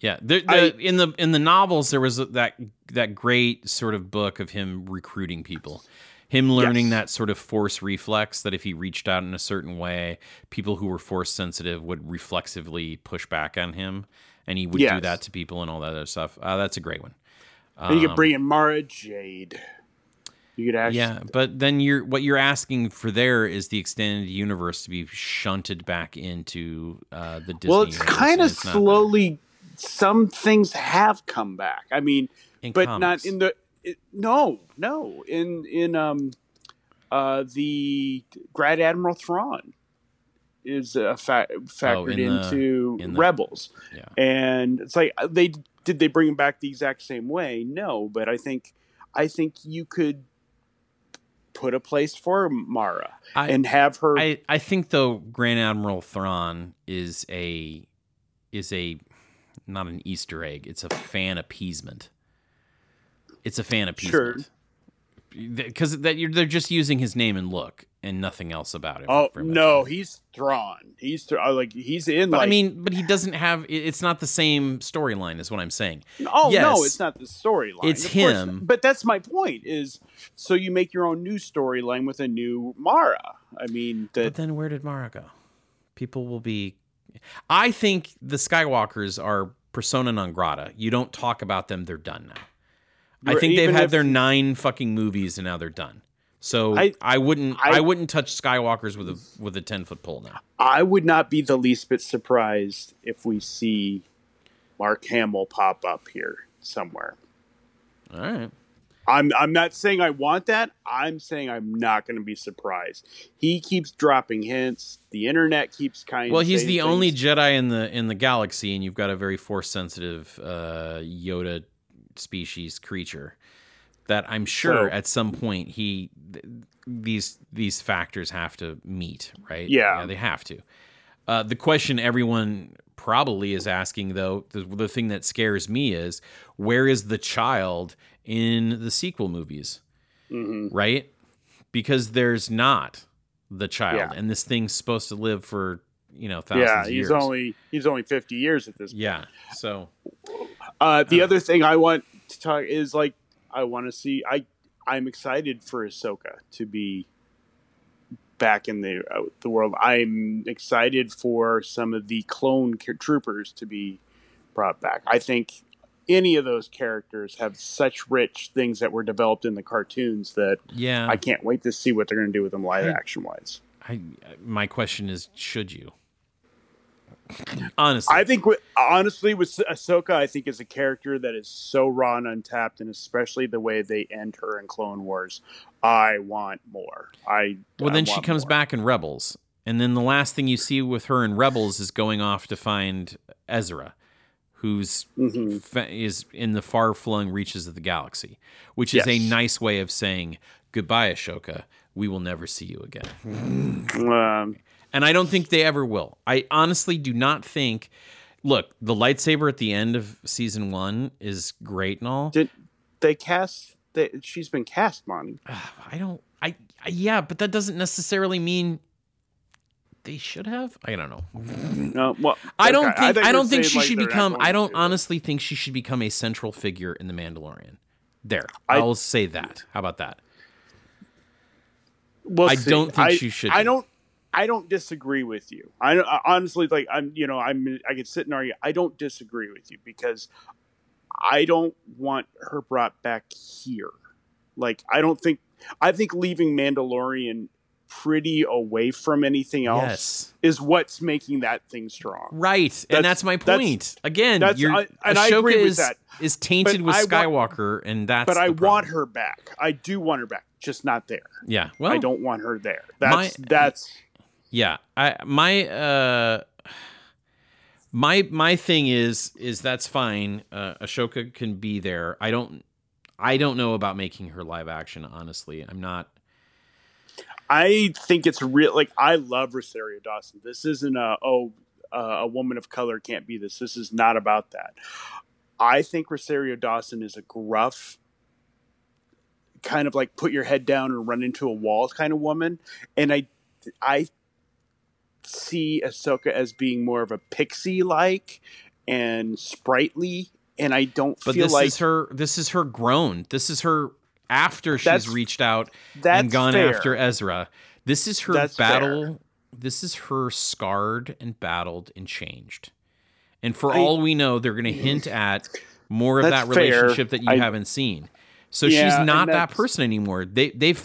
yeah. There, the, I- in the in the novels, there was that that great sort of book of him recruiting people, him learning Yes. that sort of force reflex that if he reached out in a certain way, people who were force sensitive would reflexively push back on him, and he would do that to people and all that other stuff. Uh, that's a great one. and you could Um, bring in Mara Jade. You could ask. Yeah, but then you're what you're asking for there is the extended universe to be shunted back into uh, the Disney. well, it's kind of it's not there. slowly. Some things have come back. I mean, In but comics. not in the. It, no, no. In in um, uh, the Grand Admiral Thrawn is a fa- factored Oh, in the- into in the- Rebels. Yeah. and it's like uh, they did they bring him back the exact same way no but i think i think you could put a place for mara I- and have her I, I think though Grand Admiral Thrawn is a is a not an Easter egg. It's a fan appeasement. It's a fan Sure. appeasement. Because that they're just using his name and look and nothing else about him. oh no he's Thrawn. he's Thra- uh, like he's in But like I mean, but he doesn't have. It's not the same storyline, is what I'm saying. oh yes. no it's not the storyline It's Of him. not. but that's my point is so you make your own new storyline with a new mara i mean But then where did Mara go? People will be. I think the Skywalkers are persona non grata. You don't talk about them; they're done now. I think they've had their nine fucking movies and now they're done. So I, I- wouldn't I, I- wouldn't touch Skywalkers with a with a ten foot pole now. I would not be the least bit surprised if we see Mark Hamill pop up here somewhere. All right. I'm I'm not saying I want that. I'm saying I'm not going to be surprised. He keeps dropping hints. The internet keeps kind. Well, he's the only. Jedi in the in the galaxy, and you've got a very force sensitive uh, Yoda species creature that I'm sure So- at some point he th- these these factors have to meet, right? Yeah. they have to. Uh, the question everyone probably is asking, though, the, the thing that scares me is where is the child in the sequel movies, Mhm. right? Because there's not the child, Yeah. and this thing's supposed to live for you know thousands Yeah, he's years. only he's only 50 years at this. Point. Yeah. So Uh, the other thing I want to talk is like I want to see. I I'm excited for Ahsoka to be back in the uh, the world. I'm excited for some of the clone troopers to be brought back. I think any of those characters have such rich things that were developed in the cartoons that yeah, I can't wait to see what they're going to do with them live I- action wise. I, my question is, should you? Honestly, I think, with, honestly, with Ahsoka, I think is a character that is so raw and untapped, and especially the way they end her in Clone Wars. I want more. I well, I then she comes more. back in Rebels, and then the last thing you see with her in Rebels is going off to find Ezra, who's Mhm. fa- is in the far flung reaches of the galaxy, which is a nice way of saying goodbye, Ahsoka. We will never see you again. Um, And I don't think they ever will. I honestly do not think. Look, the lightsaber at the end of season one is great and all. did they cast? They, she's been cast, Monty. (sighs) I don't. I, I yeah, but that doesn't necessarily mean they should have. I don't know. No, well, I don't okay, think. I, you don't think she like, should become. I don't honestly think she should become a central figure in the Mandalorian. There, I- I'll say that. How about that? We'll I see. don't think I- she should I don't. I don't disagree with you. I, I honestly like. I'm. You know. I'm. I could sit and argue. I don't disagree with you because I don't want her brought back here. Like I don't think. I think leaving Mandalorian pretty away from anything else Yes. is what's making that thing strong. Right, and that's That's- my that's- point. Again, that's- you're, I- and I Ahsoka agree with is, that. is tainted But with I want- Skywalker, and that's. but I problem. want her back. I do want her back, just not there. Yeah, well, I don't want her there. That's my- that's Yeah, I my uh My my thing is is that's fine. Uh, Ahsoka can be there. I don't I don't know about making her live action. Honestly, I'm not. I think it's real. Like I love Rosario Dawson. This isn't a oh uh, a woman of color can't be this. This is not about that. I think Rosario Dawson is a gruff, kind of like put your head down and run into a wall kind of woman, and I I see Ahsoka as being more of a pixie like and sprightly, and I don't But feel this like is her. This is her grown. This is her after she's reached out and gone fair. after Ezra. This is her That's battle. This is her scarred and battled and changed. And for I- all we know, they're going to hint at more of that fair. relationship that you I- haven't seen. So Yeah, she's not that person anymore. They they've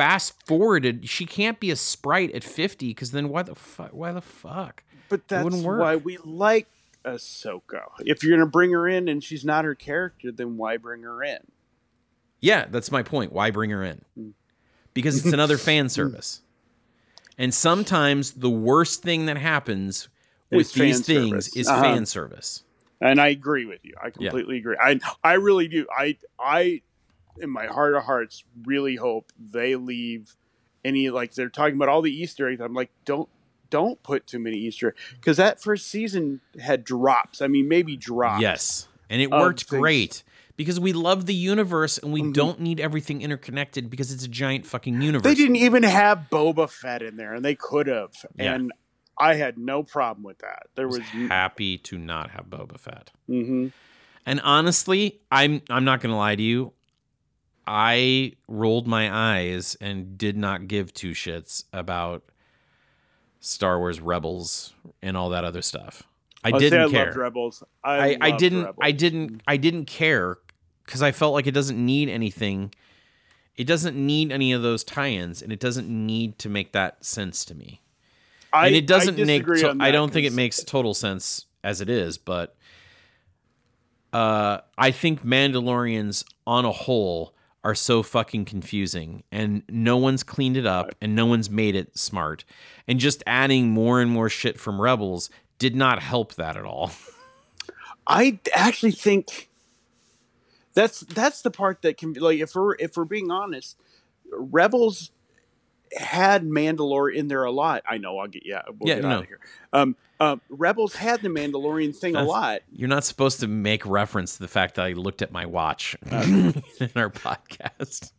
fast forwarded. She can't be a sprite at fifty because then why the fuck? Why the fuck? But that's why we like Ahsoka. If you're gonna bring her in and she's not her character, then why bring her in? Yeah, that's my point. Why bring her in? Hmm. Because it's another (laughs) fan service. And sometimes the worst thing that happens with fan these things service. is Uh-huh. fan service. And I agree with you. I completely agree. I I really do. I I in my heart of hearts really hope they leave any like they're talking about all the Easter eggs. I'm like, don't don't put too many Easter because that first season had drops. I mean, maybe drops. Yes. And it worked great because we love the universe and we Mhm. don't need everything interconnected because it's a giant fucking universe. They didn't even have Boba Fett in there, and they could have. Yeah. And I had no problem with that. There I was was. happy to not have Boba Fett. hmm And honestly, I'm I'm not going to lie to you. I rolled my eyes and did not give two shits about Star Wars Rebels and all that other stuff. I I'll didn't I care. Rebels. I, I, I didn't Rebels. I didn't I didn't care because I felt like it doesn't need anything. It doesn't need any of those tie-ins, and it doesn't need to make that sense to me. I, and it doesn't I make. to- I don't think it makes total sense as it is, but uh, I think Mandalorians on a whole are so fucking confusing, and no one's cleaned it up, and no one's made it smart, and just adding more and more shit from Rebels did not help that at all. (laughs) I actually think that's that's the part that can be like if we're if we're being honest, Rebels had Mandalore in there a lot. I know I'll get yeah we'll Yeah, get no. out of here. Um, um, Rebels had the Mandalorian thing a lot. You're not supposed to make reference to the fact that I looked at my watch (laughs) in our podcast.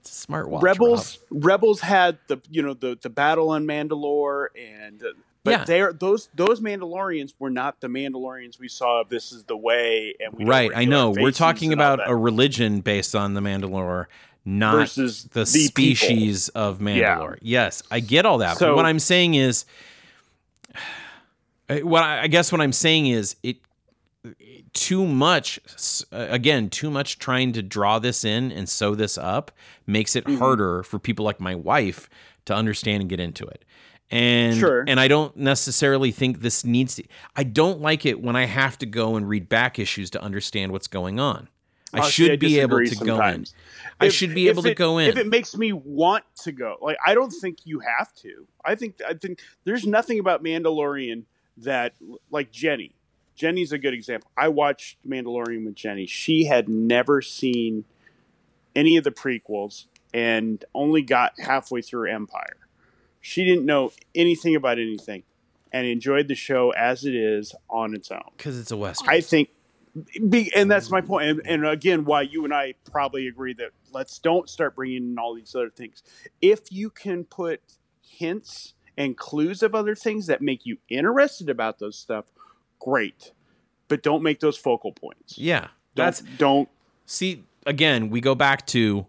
It's a smart watch. Rebels Rebels had the you know the the battle on Mandalore and. Uh, but Yeah. they're those those Mandalorians were not the Mandalorians we saw. of This is the way, and we right? I know. We're talking about a religion based on the Mandalore, not versus the, people. species of Mandalore. Yes, I get all that. but So- what I'm saying is, uh, (sighs) what I, I guess what I'm saying is it too much. Again, too much trying to draw this in and sew this up makes it Mhm. harder for people like my wife to understand and get into it. And Sure. and I don't necessarily think this needs to. I don't like it when I have to go and read back issues to understand what's going on. I should be able to go in. I If- should be able to go in. If it makes me want to go, like I don't think you have to. I think I think there's nothing about Mandalorian that like Jenny. Jenny's a good example. I watched Mandalorian with Jenny. She had never seen any of the prequels and only got halfway through Empire. She didn't know anything about anything and enjoyed the show as it is on its own. because it's a western. I think, be, and that's my point. And, and mm-hmm. again, why you and I probably agree that let's don't start bringing in all these other things. If you can put hints and clues of other things that make you interested about those stuff, great. But don't make those focal points. yeah, Don't, that's don't. see again. We go back to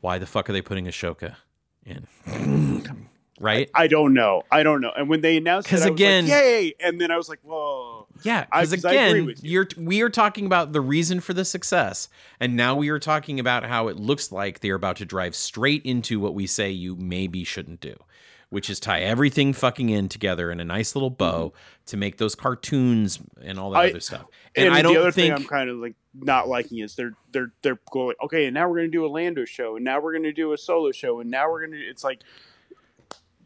why the fuck are they putting Ahsoka in? (laughs) right? I don't know. I don't know. And when they announced because again- like, "Yay!" And then I was like, "Whoa." Yeah, because because 'cause I agree again, you. you're we are talking about the reason for the success, and now we are talking about how it looks like they're about to drive straight into what we say you maybe shouldn't do, which is tie everything fucking in together in a nice little bow to make those cartoons and all that Mm-hmm. I- other stuff. And, And, I don't the other think thing I'm kind of like not liking is they're they're they're going okay, and now we're gonna do a Lando show, and now we're gonna do a solo show, and now we're gonna. It's like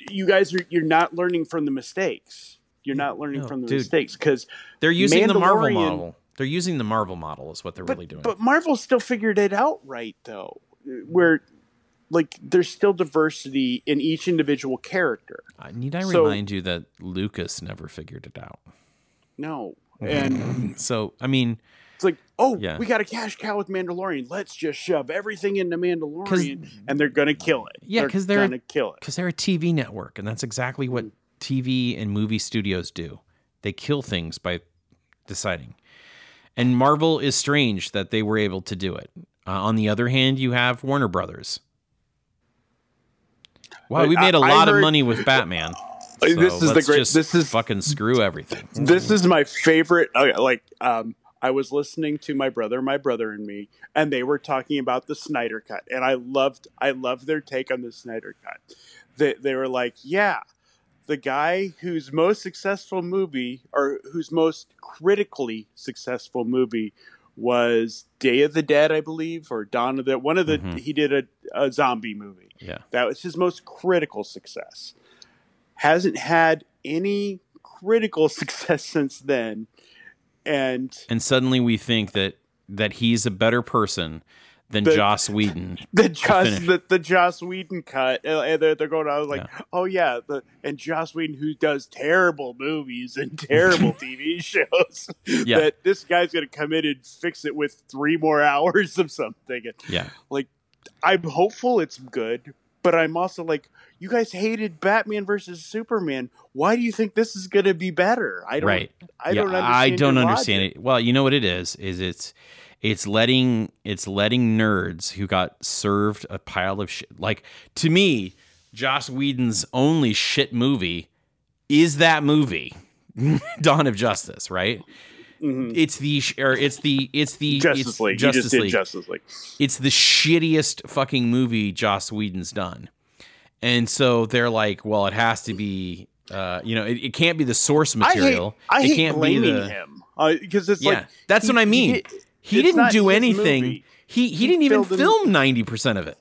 you guys are you're not learning from the mistakes. You're not learning No, from the dude. mistakes because They're using the Marvel model. They're using the Marvel model is what they're but, really doing. but Marvel still figured it out right though, where like there's still diversity in each individual character. Uh, Need I so- remind you that Lucas never figured it out? No, and (laughs) So I mean, it's like, oh, Yeah. we got a cash cow with Mandalorian. Let's just shove everything into Mandalorian, and they're gonna kill it. Yeah, because they're- gonna kill it. because they're a TV network, and that's exactly what Mm. TV and movie studios do. They kill things by deciding. And Marvel is strange that they were able to do it. Uh, on the other hand, you have Warner Brothers. Wow, we made a I- I lot of heard- money with Batman. Uh, (laughs) this is the great- this is- fucking screw everything. This is my favorite. uh, Like, um, I was listening to my brother, my brother and me, and they were talking about the Snyder Cut, and I loved, I loved their take on the Snyder Cut. They, they were like, yeah, the guy whose most successful movie, or whose most critically successful movie, was Day of the Dead, I believe, or Dawn of the. One of the Mhm. he did a, a zombie movie. Yeah. That was his most critical success. Hasn't had any critical (laughs) success since then. And And suddenly we think that that he's a better person than The- Joss Whedon. (laughs) the Joss the, the Joss Whedon cut, and they're, they're going on like, oh yeah, the and Joss Whedon who does terrible movies and terrible (laughs) TV shows. Yeah. That this guy's gonna come in and fix it with three more (laughs) hours of something. And Yeah. Like I'm hopeful it's good, but I'm also like, you guys hated Batman versus Superman. Why do you think this is gonna be better? I don't. Right. I yeah, don't understand. I don't understand logic. it. Well, you know what it is? Is it's it's letting it's letting nerds who got served a pile of shit. Like to me, Joss Whedon's only shit movie is that movie, (laughs) Dawn of Justice. Right? Mhm. It's the or it's the it's the Justice it's League. Justice just League. Justice League. it's the shittiest fucking movie Joss Whedon's done. And so they're like, well, it has to be, uh, you know, it, it can't be the source material. I hate, I hate can't blaming be the, him because it's Yeah, like that's he- what I mean. He, He it's didn't do anything. movie. He, he He didn't even film ninety percent of it.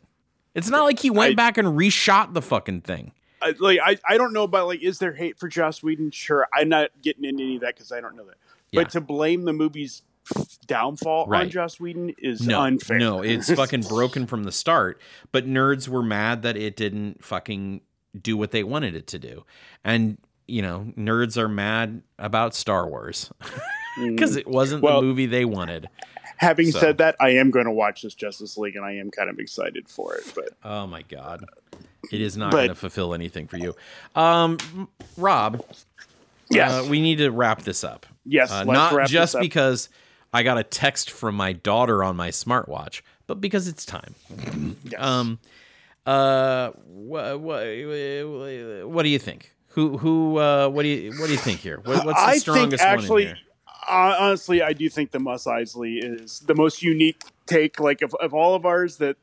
It's not like he went I- back and reshot the fucking thing. I, like I, I don't know about like is there hate for Joss Whedon? Sure, I'm not getting into any of that because I don't know that. Yeah. But to blame the movie's downfall on Joss Whedon is No, unfair. no, it's fucking (laughs) broken from the start. But nerds were mad that it didn't fucking do what they wanted it to do, and you know, nerds are mad about Star Wars (laughs) because it wasn't Well- the movie they wanted. Having so. said that, I am going to watch this Justice League, and I am kind of excited for it. But Oh my god, it is not going to fulfill anything for you, um, Rob. yes, uh, we need to wrap this up. yes, Uh, not wrap just because I got a text from my daughter on my smartwatch, but because it's time. Yes. Um, uh, what, what, what do you think? Who, who, uh, what do you, what do you think here? What, what's the I strongest think actually, one in here? Uh, honestly, I do think the Mos Eisley is the most unique take, like of, of all of ours that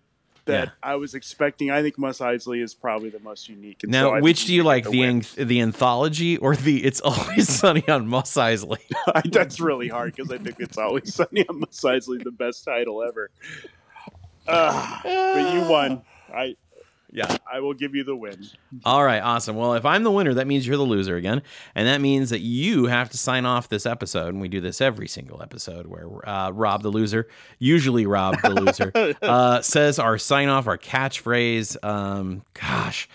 that Yeah. I was expecting. I think Mos Eisley is probably the most unique. And Now, I which do you like, the anth- the anthology or the It's Always Sunny on Mos Eisley? (laughs) That's really hard because I think it's always sunny on Mos Eisley, the best title ever. Uh, but you won. I Yeah. I will give you the win. All right, awesome. Well, if I'm the winner, that means you're the loser again, and that means that you have to sign off this episode. And we do this every single episode, where uh, Rob the loser, usually Rob the loser, (laughs) uh, says our sign off, our catchphrase. Um, gosh,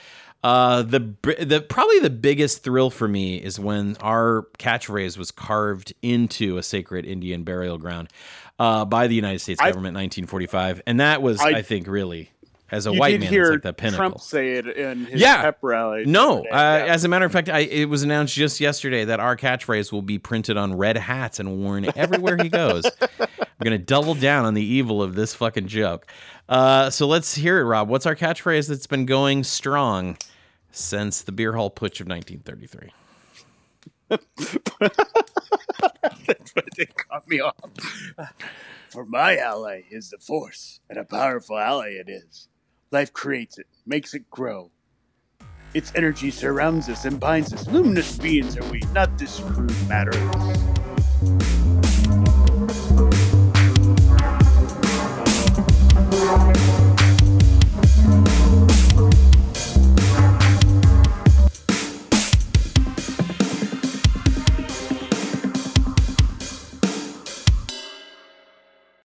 uh, the the probably the biggest thrill for me is when our catchphrase was carved into a sacred Indian burial ground uh, by the United States I- government in 1945, and that was, I, I- think, really. As a you white did man, hear it's like the pinnacle. Trump say it in his Yeah. pep rally. No, uh, Yeah. as a matter of fact, I, it was announced just yesterday that our catchphrase will be printed on red hats and worn everywhere he goes. (laughs) I'm gonna double down on the evil of this fucking joke. Uh, so let's hear it, Rob. What's our catchphrase that's been going strong since the beer hall putsch of 1933? That's what they caught me off. For my ally is the force, and a powerful ally it is. Life creates it, makes it grow. Its energy surrounds us and binds us. Luminous beings are we, not this crude matter.